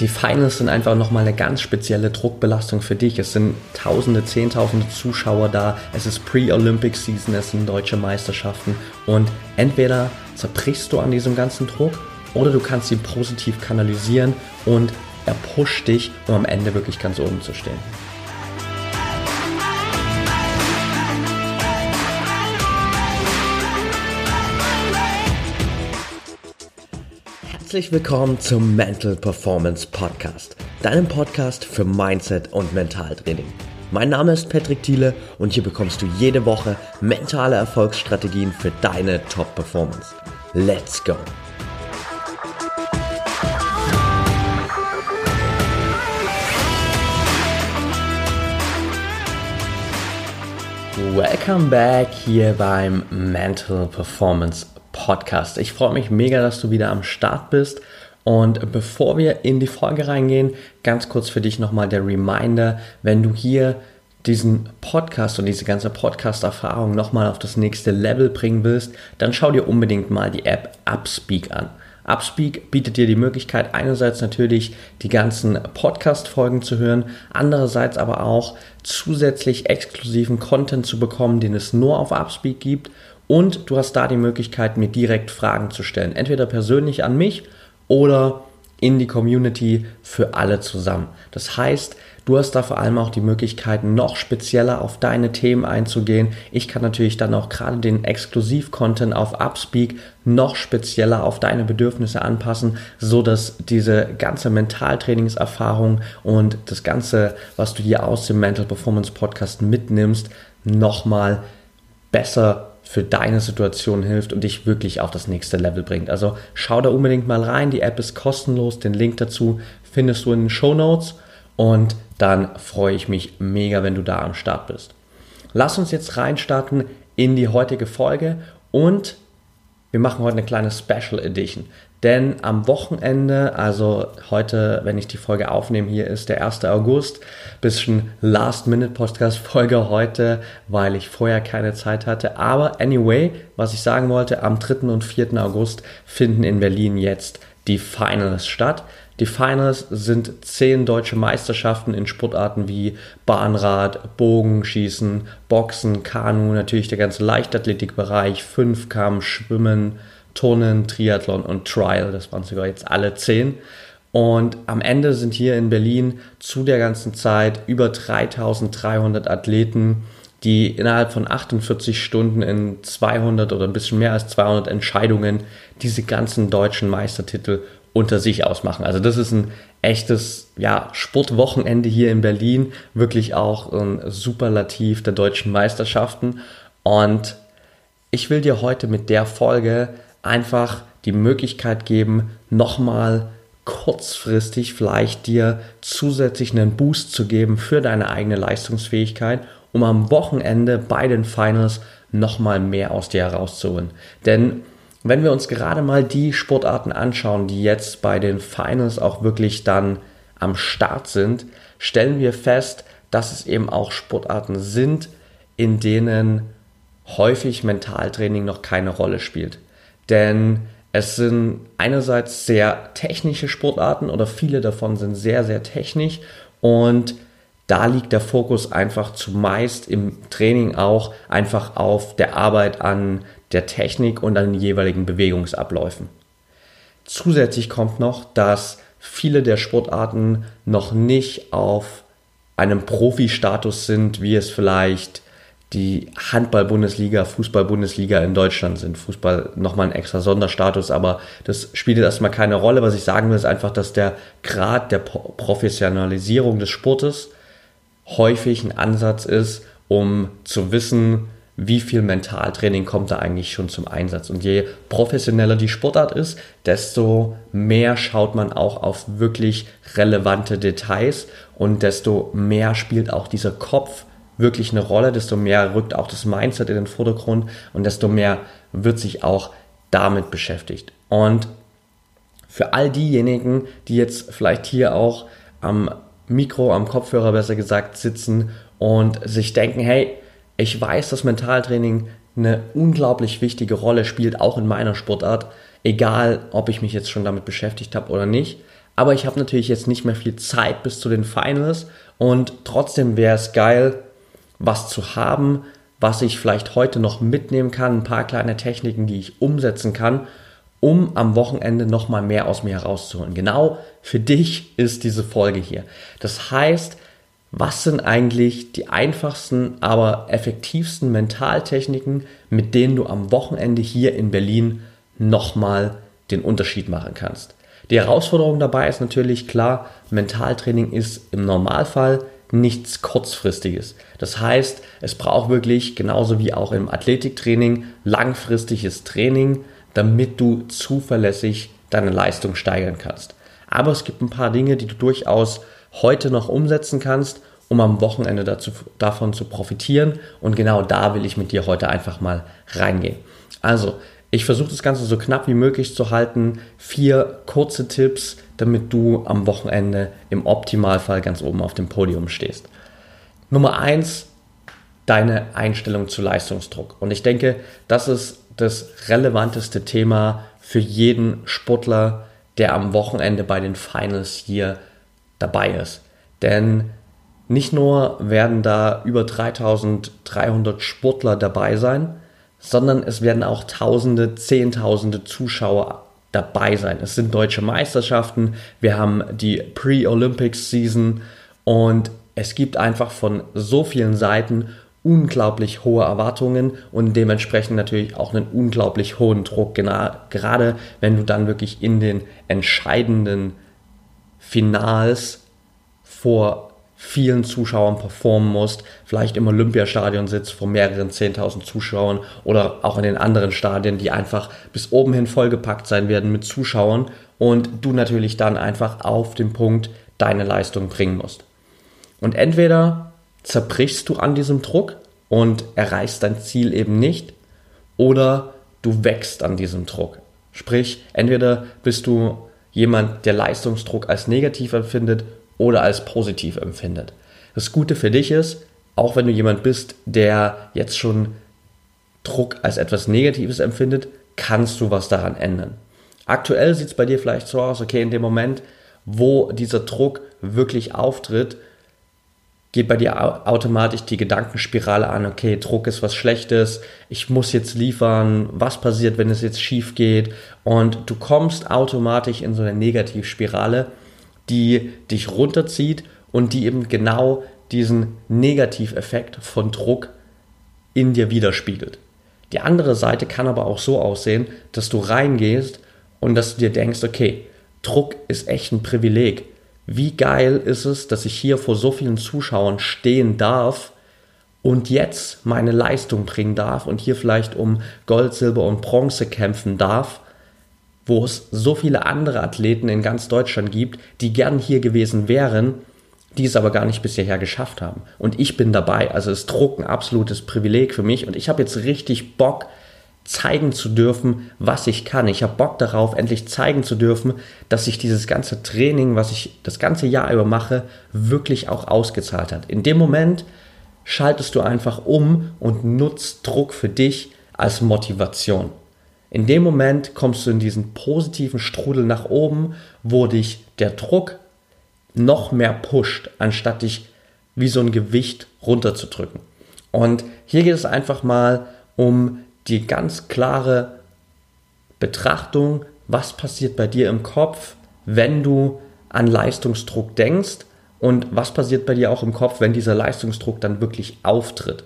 die Finals sind einfach nochmal eine ganz spezielle Druckbelastung für dich. Es sind Tausende, Zehntausende Zuschauer da. Es ist Pre-Olympic Season, es sind deutsche Meisterschaften. Und entweder zerbrichst du an diesem ganzen Druck oder du kannst ihn positiv kanalisieren und er pusht dich, um am Ende wirklich ganz oben zu stehen. Herzlich willkommen zum Mental Performance Podcast, deinem Podcast für Mindset und Mentaltraining. Mein Name ist Patrick Thiele und hier bekommst du jede Woche mentale Erfolgsstrategien für deine Top-Performance. Let's go! Welcome back hier beim Mental Performance Podcast. Ich freue mich mega, dass du wieder am Start bist. Und bevor wir in die Folge reingehen, ganz kurz für dich nochmal der Reminder, wenn du hier diesen Podcast und diese ganze Podcast-Erfahrung nochmal auf das nächste Level bringen willst, dann schau dir unbedingt mal die App Upspeak an. Upspeak bietet dir die Möglichkeit, einerseits natürlich die ganzen Podcast-Folgen zu hören, andererseits aber auch zusätzlich exklusiven Content zu bekommen, den es nur auf Upspeak gibt und du hast da die Möglichkeit, mir direkt Fragen zu stellen. Entweder persönlich an mich oder in die Community für alle zusammen. Das heißt, du hast da vor allem auch die Möglichkeit, noch spezieller auf deine Themen einzugehen. Ich kann natürlich dann auch gerade den Exklusiv-Content auf Upspeak noch spezieller auf deine Bedürfnisse anpassen, so dass diese ganze Mentaltrainingserfahrung und das Ganze, was du hier aus dem Mental Performance Podcast mitnimmst, nochmal besser für deine Situation hilft und dich wirklich auf das nächste Level bringt. Also schau da unbedingt mal rein. Die App ist kostenlos. Den Link dazu findest du in den Show Notes und dann freue ich mich mega, wenn du da am Start bist. Lass uns jetzt reinstarten in die heutige Folge und wir machen heute eine kleine Special Edition. Denn am Wochenende, also heute, wenn ich die Folge aufnehme, hier ist der 1. August, bisschen Last-Minute-Podcast-Folge heute, weil ich vorher keine Zeit hatte. Aber anyway, was ich sagen wollte, am 3. und 4. August finden in Berlin jetzt die Finals statt. Die Finals sind zehn deutsche Meisterschaften in Sportarten wie Bahnrad, Bogenschießen, Boxen, Kanu, natürlich der ganze Leichtathletikbereich, Fünfkampf, Schwimmen, Turnen, Triathlon und Trial. Das waren sogar jetzt alle zehn. Und am Ende sind hier in Berlin zu der ganzen Zeit über 3300 Athleten, die innerhalb von 48 Stunden in 200 oder ein bisschen mehr als 200 Entscheidungen diese ganzen deutschen Meistertitel unter sich ausmachen. Also das ist ein echtes ja, Sportwochenende hier in Berlin, wirklich auch ein Superlativ der deutschen Meisterschaften. Und ich will dir heute mit der Folge einfach die Möglichkeit geben, nochmal kurzfristig vielleicht dir zusätzlich einen Boost zu geben für deine eigene Leistungsfähigkeit, um am Wochenende bei den Finals nochmal mehr aus dir herauszuholen. Denn wenn wir uns gerade mal die Sportarten anschauen, die jetzt bei den Finals auch wirklich dann am Start sind, stellen wir fest, dass es eben auch Sportarten sind, in denen häufig Mentaltraining noch keine Rolle spielt. Denn es sind einerseits sehr technische Sportarten oder viele davon sind sehr, sehr technisch und da liegt der Fokus einfach zumeist im Training auch einfach auf der Arbeit an der Technik und an den jeweiligen Bewegungsabläufen. Zusätzlich kommt noch, dass viele der Sportarten noch nicht auf einem Profi-Status sind, wie es vielleicht die Handball-Bundesliga, Fußball-Bundesliga in Deutschland sind. Fußball nochmal ein extra Sonderstatus, aber das spielt jetzt erstmal keine Rolle. Was ich sagen will, ist einfach, dass der Grad der Professionalisierung des Sportes häufig ein Ansatz ist, um zu wissen, wie viel Mentaltraining kommt da eigentlich schon zum Einsatz. Und je professioneller die Sportart ist, desto mehr schaut man auch auf wirklich relevante Details und desto mehr spielt auch dieser Kopf wirklich eine Rolle, desto mehr rückt auch das Mindset in den Vordergrund und desto mehr wird sich auch damit beschäftigt. Und für all diejenigen, die jetzt vielleicht hier auch am Mikro, am Kopfhörer besser gesagt sitzen und sich denken, hey, ich weiß, dass Mentaltraining eine unglaublich wichtige Rolle spielt, auch in meiner Sportart, egal ob ich mich jetzt schon damit beschäftigt habe oder nicht. aber ich habe natürlich jetzt nicht mehr viel Zeit bis zu den Finals und trotzdem wäre es geil, was zu haben, was ich vielleicht heute noch mitnehmen kann, ein paar kleine Techniken, die ich umsetzen kann, um am Wochenende nochmal mehr aus mir herauszuholen. Genau für dich ist diese Folge hier. Das heißt, was sind eigentlich die einfachsten, aber effektivsten Mentaltechniken, mit denen du am Wochenende hier in Berlin nochmal den Unterschied machen kannst? Die Herausforderung dabei ist natürlich klar, Mentaltraining ist im Normalfall nichts kurzfristiges. Das heißt, es braucht wirklich genauso wie auch im Athletiktraining langfristiges Training, damit du zuverlässig deine Leistung steigern kannst. Aber es gibt ein paar Dinge, die du durchaus heute noch umsetzen kannst, um am Wochenende dazu, davon zu profitieren. Und genau da will ich mit dir heute einfach mal reingehen. Also, ich versuche das Ganze so knapp wie möglich zu halten. Vier kurze Tipps, damit du am Wochenende im Optimalfall ganz oben auf dem Podium stehst. Nummer eins, deine Einstellung zu Leistungsdruck. Und ich denke, das ist das relevanteste Thema für jeden Sportler, der am Wochenende bei den Finals hier dabei ist. Denn nicht nur werden da über 3300 Sportler dabei sein, sondern es werden auch Tausende, Zehntausende Zuschauer dabei sein. Es sind deutsche Meisterschaften, wir haben die Pre-Olympics-Season und es gibt einfach von so vielen Seiten unglaublich hohe Erwartungen und dementsprechend natürlich auch einen unglaublich hohen Druck, gerade wenn du dann wirklich in den entscheidenden Finals vor vielen Zuschauern performen musst, vielleicht im Olympiastadion sitzt vor mehreren 10.000 Zuschauern oder auch in den anderen Stadien, die einfach bis oben hin vollgepackt sein werden mit Zuschauern und du natürlich dann einfach auf den Punkt deine Leistung bringen musst. Und entweder zerbrichst du an diesem Druck und erreichst dein Ziel eben nicht oder du wächst an diesem Druck. Sprich, entweder bist du jemand, der Leistungsdruck als negativ empfindet oder als positiv empfindet. Das Gute für dich ist, auch wenn du jemand bist, der jetzt schon Druck als etwas Negatives empfindet, kannst du was daran ändern. Aktuell sieht es bei dir vielleicht so aus, okay, in dem Moment, wo dieser Druck wirklich auftritt, geht bei dir automatisch die Gedankenspirale an, okay, Druck ist was Schlechtes, ich muss jetzt liefern, was passiert, wenn es jetzt schief geht und du kommst automatisch in so eine Negativspirale, die dich runterzieht und die eben genau diesen Negativeffekt von Druck in dir widerspiegelt. Die andere Seite kann aber auch so aussehen, dass du reingehst und dass du dir denkst, okay, Druck ist echt ein Privileg wie geil ist es, dass ich hier vor so vielen Zuschauern stehen darf und jetzt meine Leistung bringen darf und hier vielleicht um Gold, Silber und Bronze kämpfen darf, wo es so viele andere Athleten in ganz Deutschland gibt, die gern hier gewesen wären, die es aber gar nicht bis hierher geschafft haben. Und ich bin dabei. Also es Druck ein absolutes Privileg für mich und ich habe jetzt richtig Bock, zeigen zu dürfen, was ich kann. Ich habe Bock darauf, endlich zeigen zu dürfen, dass sich dieses ganze Training, was ich das ganze Jahr über mache, wirklich auch ausgezahlt hat. In dem Moment schaltest du einfach um und nutzt Druck für dich als Motivation. In dem Moment kommst du in diesen positiven Strudel nach oben, wo dich der Druck noch mehr pusht, anstatt dich wie so ein Gewicht runterzudrücken. Und hier geht es einfach mal um die ganz klare Betrachtung, was passiert bei dir im Kopf, wenn du an Leistungsdruck denkst und was passiert bei dir auch im Kopf, wenn dieser Leistungsdruck dann wirklich auftritt.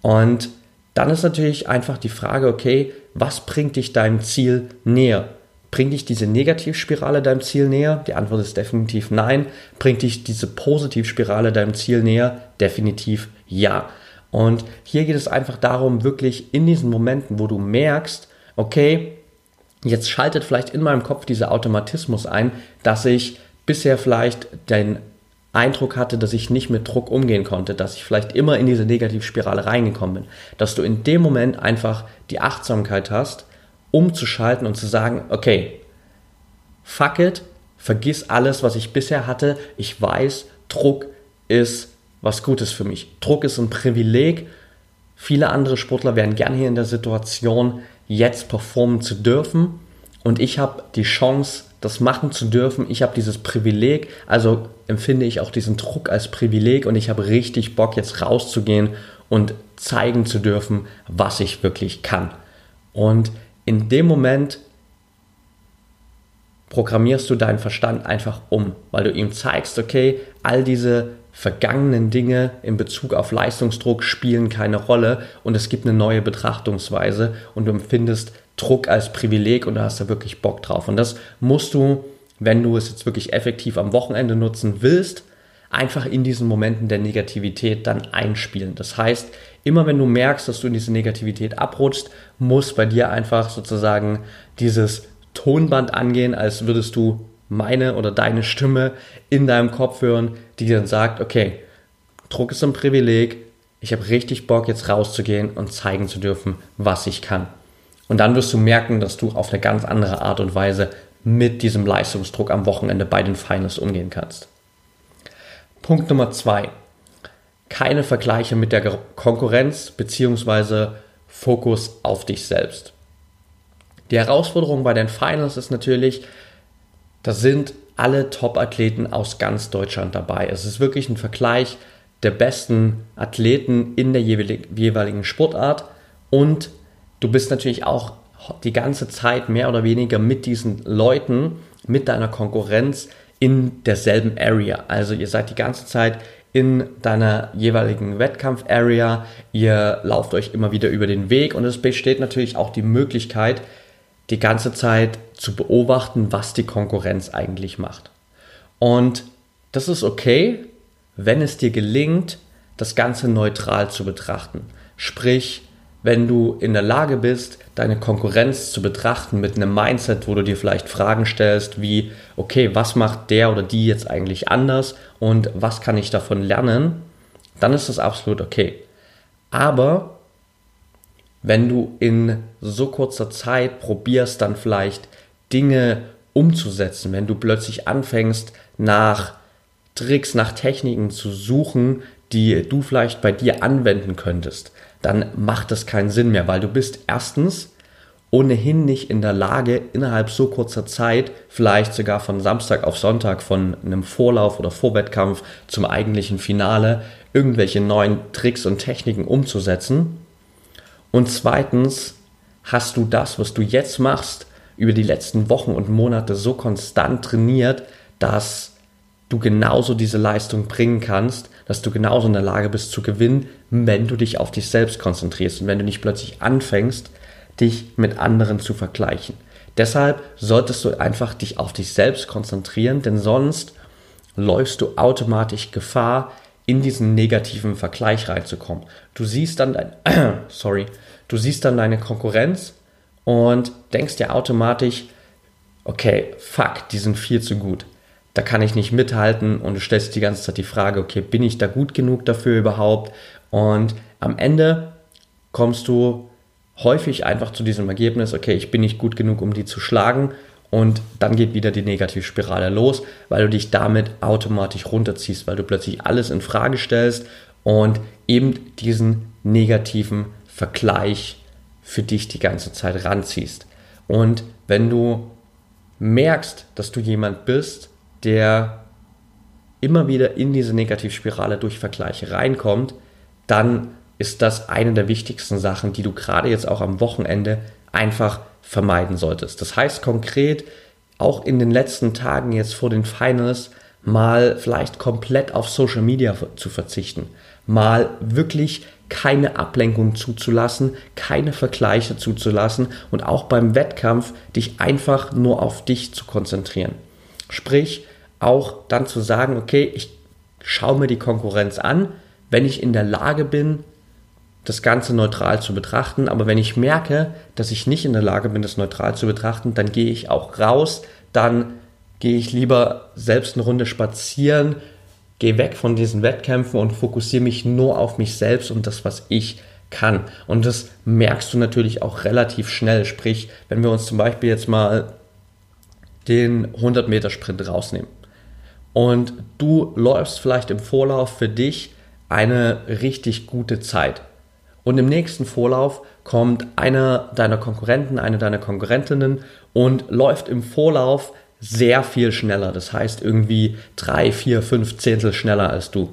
Und dann ist natürlich einfach die Frage, okay, was bringt dich deinem Ziel näher? Bringt dich diese Negativspirale deinem Ziel näher? Die Antwort ist definitiv nein. Bringt dich diese Positivspirale deinem Ziel näher? Definitiv ja. Und hier geht es einfach darum, wirklich in diesen Momenten, wo du merkst, okay, jetzt schaltet vielleicht in meinem Kopf dieser Automatismus ein, dass ich bisher vielleicht den Eindruck hatte, dass ich nicht mit Druck umgehen konnte, dass ich vielleicht immer in diese Negativspirale reingekommen bin, dass du in dem Moment einfach die Achtsamkeit hast, umzuschalten und zu sagen, okay, fuck it, vergiss alles, was ich bisher hatte, ich weiß, Druck ist was Gutes für mich. Druck ist ein Privileg. Viele andere Sportler wären gern hier in der Situation, jetzt performen zu dürfen. Und ich habe die Chance, das machen zu dürfen. Ich habe dieses Privileg, also empfinde ich auch diesen Druck als Privileg und ich habe richtig Bock, jetzt rauszugehen und zeigen zu dürfen, was ich wirklich kann. Und in dem Moment programmierst du deinen Verstand einfach um, weil du ihm zeigst, okay, all diese vergangenen Dinge in Bezug auf Leistungsdruck spielen keine Rolle und es gibt eine neue Betrachtungsweise und du empfindest Druck als Privileg und da hast du wirklich Bock drauf. Und das musst du, wenn du es jetzt wirklich effektiv am Wochenende nutzen willst, einfach in diesen Momenten der Negativität dann einspielen. Das heißt, immer wenn du merkst, dass du in diese Negativität abrutschst, muss bei dir einfach sozusagen dieses Tonband angehen, als würdest du meine oder deine Stimme in deinem Kopf hören, die dann sagt, okay, Druck ist ein Privileg, ich habe richtig Bock jetzt rauszugehen und zeigen zu dürfen, was ich kann. Und dann wirst du merken, dass du auf eine ganz andere Art und Weise mit diesem Leistungsdruck am Wochenende bei den Finals umgehen kannst. Punkt Nummer zwei. Keine Vergleiche mit der Konkurrenz bzw. Fokus auf dich selbst. Die Herausforderung bei den Finals ist natürlich, da sind alle Top-Athleten aus ganz Deutschland dabei. Es ist wirklich ein Vergleich der besten Athleten in der jeweiligen Sportart und du bist natürlich auch die ganze Zeit mehr oder weniger mit diesen Leuten, mit deiner Konkurrenz in derselben Area. Also ihr seid die ganze Zeit in deiner jeweiligen Wettkampf-Area, ihr lauft euch immer wieder über den Weg und es besteht natürlich auch die Möglichkeit, die ganze Zeit zu beobachten, was die Konkurrenz eigentlich macht. Und das ist okay, wenn es dir gelingt, das Ganze neutral zu betrachten. Sprich, wenn du in der Lage bist, deine Konkurrenz zu betrachten mit einem Mindset, wo du dir vielleicht Fragen stellst wie, okay, was macht der oder die jetzt eigentlich anders und was kann ich davon lernen, dann ist das absolut okay. Aber wenn du in so kurzer Zeit probierst, dann vielleicht Dinge umzusetzen, wenn du plötzlich anfängst, nach Tricks, nach Techniken zu suchen, die du vielleicht bei dir anwenden könntest, dann macht das keinen Sinn mehr, weil du bist erstens ohnehin nicht in der Lage, innerhalb so kurzer Zeit, vielleicht sogar von Samstag auf Sonntag, von einem Vorlauf oder Vorwettkampf zum eigentlichen Finale, irgendwelche neuen Tricks und Techniken umzusetzen. Und zweitens hast du das, was du jetzt machst, über die letzten Wochen und Monate so konstant trainiert, dass du genauso diese Leistung bringen kannst, dass du genauso in der Lage bist zu gewinnen, wenn du dich auf dich selbst konzentrierst und wenn du nicht plötzlich anfängst, dich mit anderen zu vergleichen. Deshalb solltest du einfach dich auf dich selbst konzentrieren, denn sonst läufst du automatisch Gefahr, in diesen negativen Vergleich reinzukommen. Du siehst dann dein, sorry, du siehst dann deine Konkurrenz und denkst dir automatisch, okay, fuck, die sind viel zu gut. Da kann ich nicht mithalten und du stellst die ganze Zeit die Frage, okay, bin ich da gut genug dafür überhaupt? Und am Ende kommst du häufig einfach zu diesem Ergebnis, okay, ich bin nicht gut genug, um die zu schlagen. Und dann geht wieder die Negativspirale los, weil du dich damit automatisch runterziehst, weil du plötzlich alles in Frage stellst und eben diesen negativen Vergleich für dich die ganze Zeit ranziehst. Und wenn du merkst, dass du jemand bist, der immer wieder in diese Negativspirale durch Vergleiche reinkommt, dann ist das eine der wichtigsten Sachen, die du gerade jetzt auch am Wochenende einfach vermeiden solltest. Das heißt konkret, auch in den letzten Tagen jetzt vor den Finals mal vielleicht komplett auf Social Media zu verzichten, mal wirklich keine Ablenkung zuzulassen, keine Vergleiche zuzulassen und auch beim Wettkampf dich einfach nur auf dich zu konzentrieren. Sprich, auch dann zu sagen, okay, ich schaue mir die Konkurrenz an, wenn ich in der Lage bin, das Ganze neutral zu betrachten. Aber wenn ich merke, dass ich nicht in der Lage bin, das neutral zu betrachten, dann gehe ich auch raus, dann gehe ich lieber selbst eine Runde spazieren, gehe weg von diesen Wettkämpfen und fokussiere mich nur auf mich selbst und das, was ich kann. Und das merkst du natürlich auch relativ schnell. Sprich, wenn wir uns zum Beispiel jetzt mal den 100 Meter Sprint rausnehmen und du läufst vielleicht im Vorlauf für dich eine richtig gute Zeit und im nächsten Vorlauf kommt einer deiner Konkurrenten, eine deiner Konkurrentinnen und läuft im Vorlauf sehr viel schneller. Das heißt irgendwie drei, vier, fünf Zehntel schneller als du.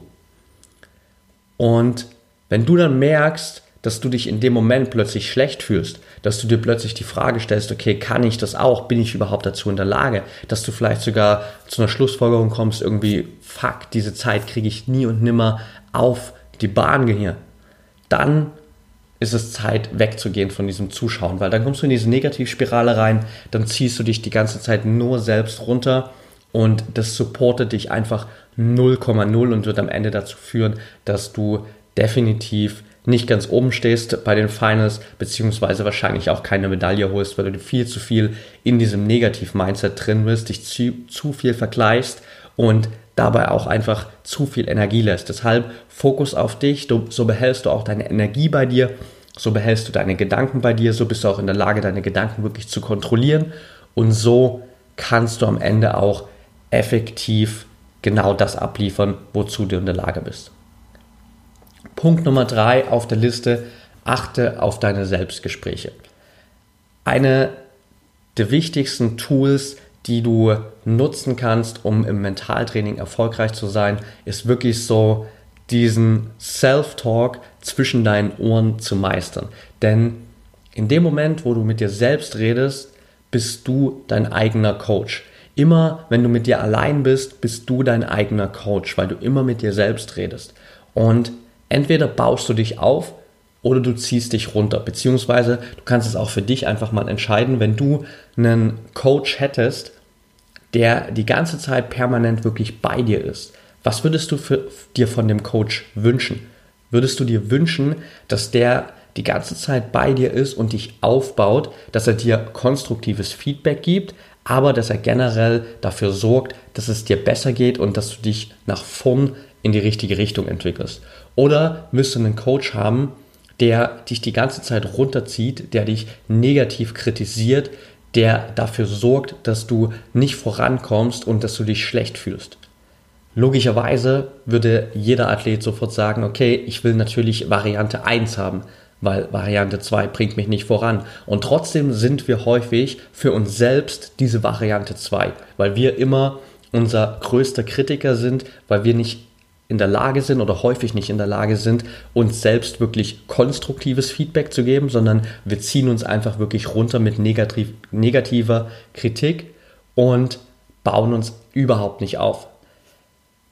Und wenn du dann merkst, dass du dich in dem Moment plötzlich schlecht fühlst, dass du dir plötzlich die Frage stellst, okay, kann ich das auch? Bin ich überhaupt dazu in der Lage? Dass du vielleicht sogar zu einer Schlussfolgerung kommst, irgendwie, fuck, diese Zeit kriege ich nie und nimmer auf die Bahn hier. Dann ist es Zeit wegzugehen von diesem Zuschauen, weil dann kommst du in diese Negativspirale rein, dann ziehst du dich die ganze Zeit nur selbst runter und das supportet dich einfach 0,0 und wird am Ende dazu führen, dass du definitiv nicht ganz oben stehst bei den Finals, beziehungsweise wahrscheinlich auch keine Medaille holst, weil du viel zu viel in diesem Negativ-Mindset drin bist, dich zu, zu viel vergleichst und dabei auch einfach zu viel Energie lässt. Deshalb Fokus auf dich, du, so behältst du auch deine Energie bei dir, so behältst du deine Gedanken bei dir, so bist du auch in der Lage, deine Gedanken wirklich zu kontrollieren und so kannst du am Ende auch effektiv genau das abliefern, wozu du in der Lage bist. Punkt Nummer drei auf der Liste, achte auf deine Selbstgespräche. Eine der wichtigsten Tools, die du nutzen kannst, um im Mentaltraining erfolgreich zu sein, ist wirklich so diesen Self-Talk zwischen deinen Ohren zu meistern. Denn in dem Moment, wo du mit dir selbst redest, bist du dein eigener Coach. Immer wenn du mit dir allein bist, bist du dein eigener Coach, weil du immer mit dir selbst redest. Und entweder baust du dich auf oder du ziehst dich runter. Beziehungsweise du kannst es auch für dich einfach mal entscheiden, wenn du einen Coach hättest, der die ganze Zeit permanent wirklich bei dir ist. Was würdest du für, dir von dem Coach wünschen? Würdest du dir wünschen, dass der die ganze Zeit bei dir ist und dich aufbaut, dass er dir konstruktives Feedback gibt, aber dass er generell dafür sorgt, dass es dir besser geht und dass du dich nach vorn in die richtige Richtung entwickelst. Oder müsst du einen Coach haben, der dich die ganze Zeit runterzieht, der dich negativ kritisiert, der dafür sorgt, dass du nicht vorankommst und dass du dich schlecht fühlst. Logischerweise würde jeder Athlet sofort sagen, okay, ich will natürlich Variante 1 haben, weil Variante 2 bringt mich nicht voran. Und trotzdem sind wir häufig für uns selbst diese Variante 2, weil wir immer unser größter Kritiker sind, weil wir nicht in der Lage sind oder häufig nicht in der Lage sind, uns selbst wirklich konstruktives Feedback zu geben, sondern wir ziehen uns einfach wirklich runter mit negativ, negativer Kritik und bauen uns überhaupt nicht auf.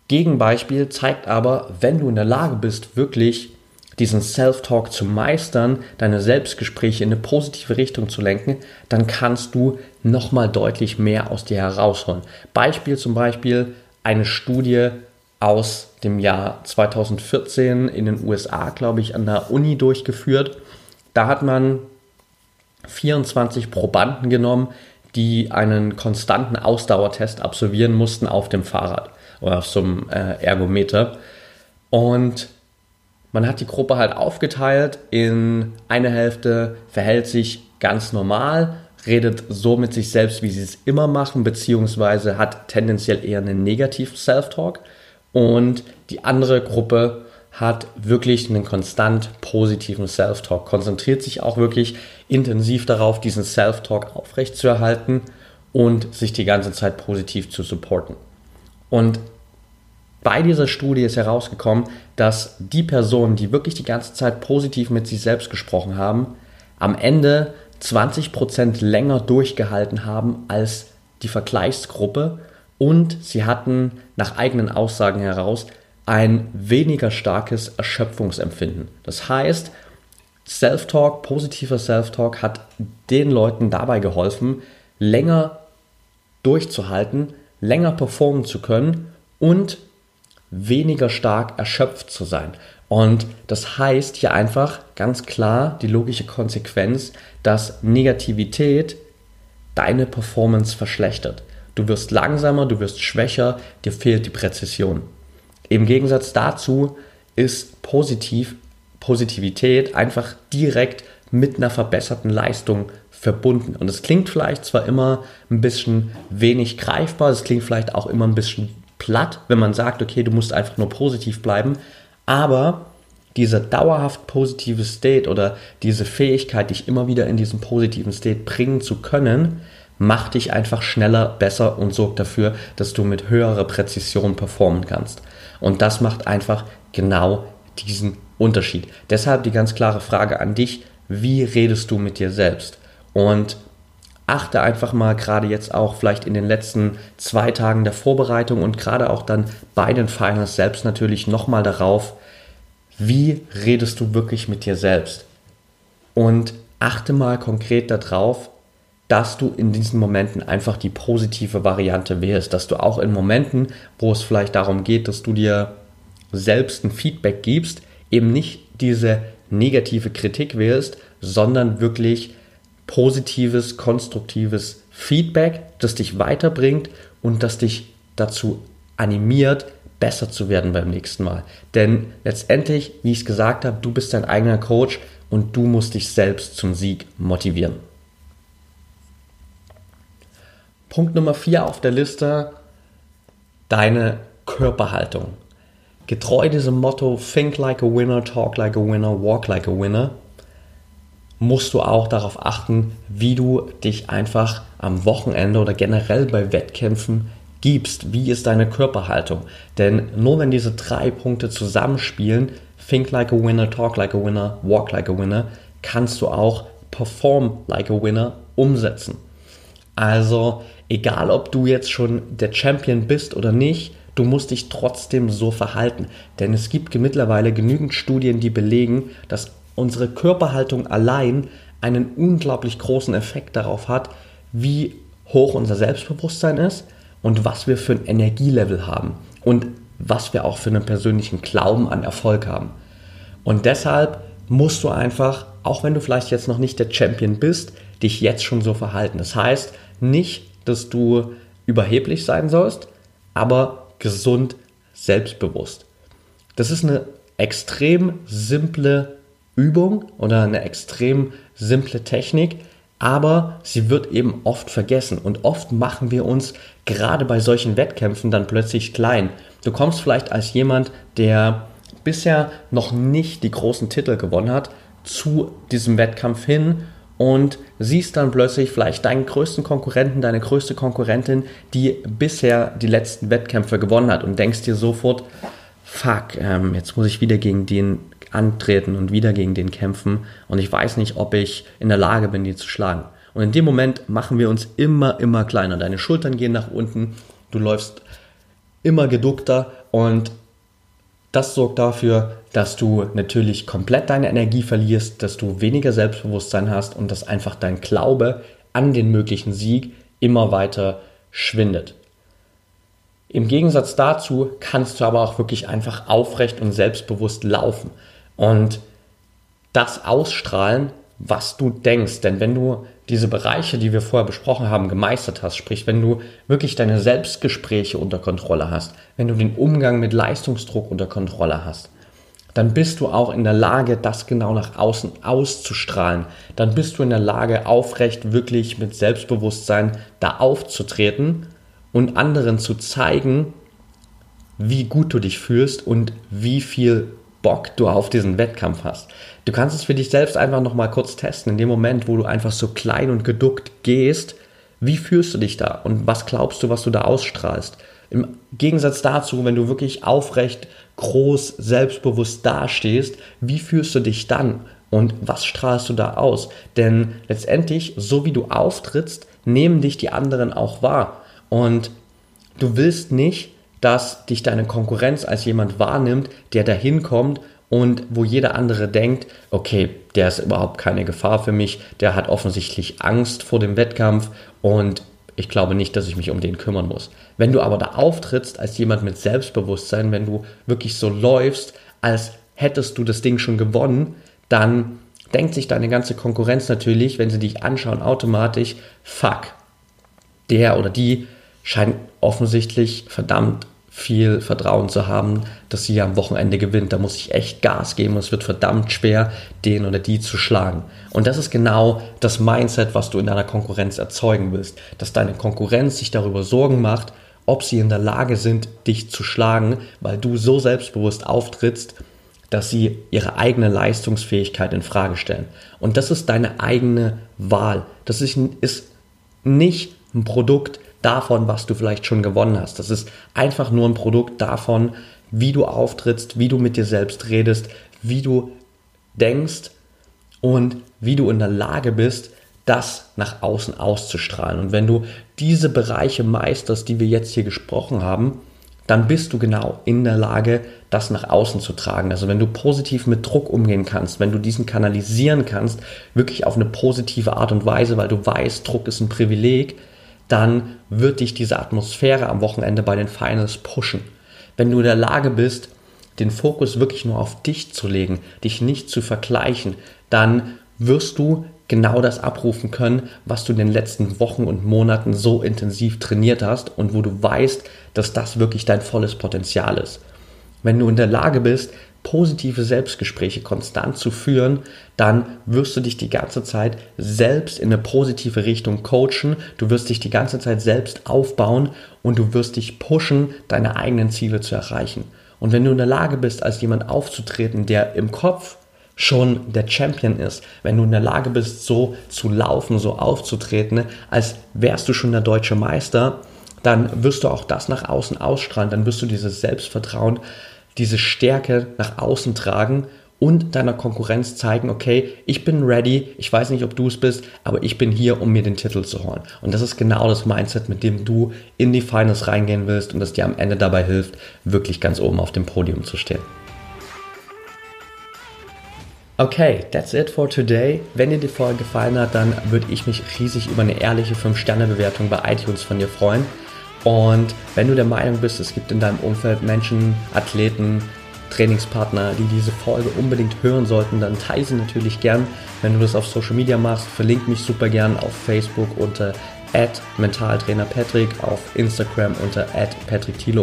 Gegenbeispiel zeigt aber, wenn du in der Lage bist, wirklich diesen Self-Talk zu meistern, deine Selbstgespräche in eine positive Richtung zu lenken, dann kannst du nochmal deutlich mehr aus dir herausholen. Beispiel zum Beispiel eine Studie aus dem Jahr 2014 in den USA, glaube ich, an der Uni durchgeführt. Da hat man 24 Probanden genommen, die einen konstanten Ausdauertest absolvieren mussten auf dem Fahrrad oder auf so einem äh, Ergometer. Und man hat die Gruppe halt aufgeteilt in eine Hälfte verhält sich ganz normal, redet so mit sich selbst, wie sie es immer machen, beziehungsweise hat tendenziell eher einen negativen Self-Talk. Und die andere Gruppe hat wirklich einen konstant positiven Self-Talk, konzentriert sich auch wirklich intensiv darauf, diesen Self-Talk aufrechtzuerhalten und sich die ganze Zeit positiv zu supporten. Und bei dieser Studie ist herausgekommen, dass die Personen, die wirklich die ganze Zeit positiv mit sich selbst gesprochen haben, am Ende 20% länger durchgehalten haben als die Vergleichsgruppe und sie hatten nach eigenen Aussagen heraus ein weniger starkes Erschöpfungsempfinden. Das heißt, Self-Talk, positiver Self-Talk hat den Leuten dabei geholfen, länger durchzuhalten, länger performen zu können und weniger stark erschöpft zu sein. Und das heißt hier einfach ganz klar die logische Konsequenz, dass Negativität deine Performance verschlechtert. Du wirst langsamer, du wirst schwächer, dir fehlt die Präzision. Im Gegensatz dazu ist positiv, Positivität einfach direkt mit einer verbesserten Leistung verbunden. Und es klingt vielleicht zwar immer ein bisschen wenig greifbar, es klingt vielleicht auch immer ein bisschen platt, wenn man sagt, okay, du musst einfach nur positiv bleiben, aber dieser dauerhaft positive State oder diese Fähigkeit, dich immer wieder in diesen positiven State bringen zu können, macht dich einfach schneller, besser und sorgt dafür, dass du mit höherer Präzision performen kannst. Und das macht einfach genau diesen Unterschied. Deshalb die ganz klare Frage an dich, wie redest du mit dir selbst? Und achte einfach mal gerade jetzt auch vielleicht in den letzten zwei Tagen der Vorbereitung und gerade auch dann bei den Finals selbst natürlich nochmal darauf, wie redest du wirklich mit dir selbst? Und achte mal konkret darauf, dass du in diesen Momenten einfach die positive Variante wählst, dass du auch in Momenten, wo es vielleicht darum geht, dass du dir selbst ein Feedback gibst, eben nicht diese negative Kritik wählst, sondern wirklich positives, konstruktives Feedback, das dich weiterbringt und das dich dazu animiert, besser zu werden beim nächsten Mal. Denn letztendlich, wie ich es gesagt habe, du bist dein eigener Coach und du musst dich selbst zum Sieg motivieren. Punkt Nummer 4 auf der Liste, deine Körperhaltung. Getreu diesem Motto Think like a winner, talk like a winner, walk like a winner, musst du auch darauf achten, wie du dich einfach am Wochenende oder generell bei Wettkämpfen gibst. Wie ist deine Körperhaltung? Denn nur wenn diese drei Punkte zusammenspielen, think like a winner, talk like a winner, walk like a winner, kannst du auch perform like a winner umsetzen. Also egal, ob du jetzt schon der Champion bist oder nicht, du musst dich trotzdem so verhalten. Denn es gibt mittlerweile genügend Studien, die belegen, dass unsere Körperhaltung allein einen unglaublich großen Effekt darauf hat, wie hoch unser Selbstbewusstsein ist und was wir für ein Energielevel haben und was wir auch für einen persönlichen Glauben an Erfolg haben. Und deshalb musst du einfach, auch wenn du vielleicht jetzt noch nicht der Champion bist, dich jetzt schon so verhalten. Das heißt nicht, dass du überheblich sein sollst, aber gesund selbstbewusst. Das ist eine extrem simple Übung oder eine extrem simple Technik, aber sie wird eben oft vergessen und oft machen wir uns gerade bei solchen Wettkämpfen dann plötzlich klein. Du kommst vielleicht als jemand, der bisher noch nicht die großen Titel gewonnen hat, zu diesem Wettkampf hin und siehst dann plötzlich vielleicht deinen größten Konkurrenten, deine größte Konkurrentin, die bisher die letzten Wettkämpfe gewonnen hat und denkst dir sofort, fuck, ähm, jetzt muss ich wieder gegen den antreten und wieder gegen den kämpfen und ich weiß nicht, ob ich in der Lage bin, die zu schlagen. Und in dem Moment machen wir uns immer, immer kleiner. Deine Schultern gehen nach unten, du läufst immer geduckter und das sorgt dafür, dass du natürlich komplett deine Energie verlierst, dass du weniger Selbstbewusstsein hast und dass einfach dein Glaube an den möglichen Sieg immer weiter schwindet. Im Gegensatz dazu kannst du aber auch wirklich einfach aufrecht und selbstbewusst laufen und das ausstrahlen, was du denkst. Denn wenn du diese Bereiche, die wir vorher besprochen haben, gemeistert hast, sprich, wenn du wirklich deine Selbstgespräche unter Kontrolle hast, wenn du den Umgang mit Leistungsdruck unter Kontrolle hast, dann bist du auch in der Lage, das genau nach außen auszustrahlen. Dann bist du in der Lage, aufrecht wirklich mit Selbstbewusstsein da aufzutreten und anderen zu zeigen, wie gut du dich fühlst und wie viel Bock du auf diesen Wettkampf hast. Du kannst es für dich selbst einfach nochmal kurz testen, in dem Moment, wo du einfach so klein und geduckt gehst. Wie fühlst du dich da und was glaubst du, was du da ausstrahlst? Im Gegensatz dazu, wenn du wirklich aufrecht, groß, selbstbewusst dastehst, wie fühlst du dich dann und was strahlst du da aus? Denn letztendlich, so wie du auftrittst, nehmen dich die anderen auch wahr. Und du willst nicht, dass dich deine Konkurrenz als jemand wahrnimmt, der dahin kommt und wo jeder andere denkt, okay, der ist überhaupt keine Gefahr für mich, der hat offensichtlich Angst vor dem Wettkampf und ich glaube nicht, dass ich mich um den kümmern muss. Wenn du aber da auftrittst als jemand mit Selbstbewusstsein, wenn du wirklich so läufst, als hättest du das Ding schon gewonnen, dann denkt sich deine ganze Konkurrenz natürlich, wenn sie dich anschauen, automatisch, fuck, der oder die scheint offensichtlich verdammt viel Vertrauen zu haben, dass sie am Wochenende gewinnt. Da muss ich echt Gas geben und es wird verdammt schwer, den oder die zu schlagen. Und das ist genau das Mindset, was du in deiner Konkurrenz erzeugen willst. Dass deine Konkurrenz sich darüber Sorgen macht, ob sie in der Lage sind, dich zu schlagen, weil du so selbstbewusst auftrittst, dass sie ihre eigene Leistungsfähigkeit in Frage stellen. Und das ist deine eigene Wahl. Das ist, ist nicht ein Produkt davon, was du vielleicht schon gewonnen hast. Das ist einfach nur ein Produkt davon, wie du auftrittst, wie du mit dir selbst redest, wie du denkst und wie du in der Lage bist, das nach außen auszustrahlen. Und wenn du diese Bereiche meisterst, die wir jetzt hier gesprochen haben, dann bist du genau in der Lage, das nach außen zu tragen. Also wenn du positiv mit Druck umgehen kannst, wenn du diesen kanalisieren kannst, wirklich auf eine positive Art und Weise, weil du weißt, Druck ist ein Privileg, dann wird dich diese Atmosphäre am Wochenende bei den Finals pushen. Wenn du in der Lage bist, den Fokus wirklich nur auf dich zu legen, dich nicht zu vergleichen, dann wirst du genau das abrufen können, was du in den letzten Wochen und Monaten so intensiv trainiert hast und wo du weißt, dass das wirklich dein volles Potenzial ist. Wenn du in der Lage bist, positive Selbstgespräche konstant zu führen, dann wirst du dich die ganze Zeit selbst in eine positive Richtung coachen, du wirst dich die ganze Zeit selbst aufbauen und du wirst dich pushen, deine eigenen Ziele zu erreichen. Und wenn du in der Lage bist, als jemand aufzutreten, der im Kopf schon der Champion ist, wenn du in der Lage bist, so zu laufen, so aufzutreten, als wärst du schon der deutsche Meister, dann wirst du auch das nach außen ausstrahlen, dann wirst du dieses Selbstvertrauen, diese Stärke nach außen tragen und deiner Konkurrenz zeigen, okay, ich bin ready, ich weiß nicht, ob du es bist, aber ich bin hier, um mir den Titel zu holen. Und das ist genau das Mindset, mit dem du in die Finals reingehen willst und das dir am Ende dabei hilft, wirklich ganz oben auf dem Podium zu stehen. Okay, that's it for today. Wenn dir die Folge gefallen hat, dann würde ich mich riesig über eine ehrliche 5-Sterne-Bewertung bei iTunes von dir freuen. Und wenn du der Meinung bist, es gibt in deinem Umfeld Menschen, Athleten, Trainingspartner, die diese Folge unbedingt hören sollten, dann teile sie natürlich gern. Wenn du das auf Social Media machst, verlink mich super gern auf Facebook unter mentaltrainerpatrick, auf Instagram unter patrickthiele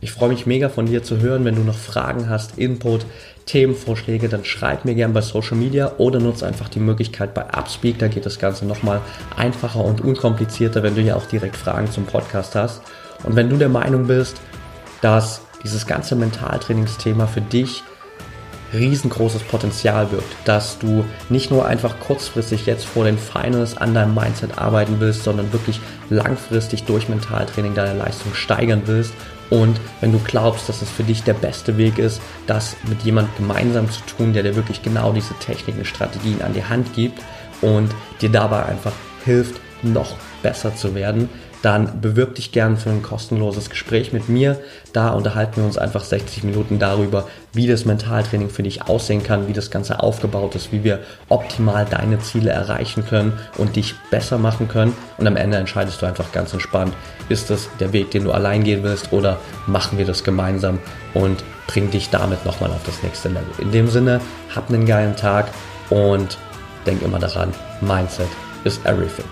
Ich freue mich mega von dir zu hören. Wenn du noch Fragen hast, Input, Themenvorschläge, dann schreib mir gerne bei Social Media oder nutze einfach die Möglichkeit bei Upspeak. Da geht das Ganze nochmal einfacher und unkomplizierter, wenn du ja auch direkt Fragen zum Podcast hast. Und wenn du der Meinung bist, dass dieses ganze Mentaltrainingsthema für dich riesengroßes Potenzial birgt, dass du nicht nur einfach kurzfristig jetzt vor den Finals an deinem Mindset arbeiten willst, sondern wirklich langfristig durch Mentaltraining deine Leistung steigern willst und wenn du glaubst, dass es für dich der beste Weg ist, das mit jemand gemeinsam zu tun, der dir wirklich genau diese Techniken, Strategien an die Hand gibt und dir dabei einfach hilft, noch besser zu werden, dann bewirb dich gern für ein kostenloses Gespräch mit mir. Da unterhalten wir uns einfach 60 Minuten darüber, wie das Mentaltraining für dich aussehen kann, wie das Ganze aufgebaut ist, wie wir optimal deine Ziele erreichen können und dich besser machen können. Und am Ende entscheidest du einfach ganz entspannt, ist das der Weg, den du allein gehen willst oder machen wir das gemeinsam und bring dich damit nochmal auf das nächste Level. In dem Sinne, hab einen geilen Tag und denk immer daran, Mindset is everything.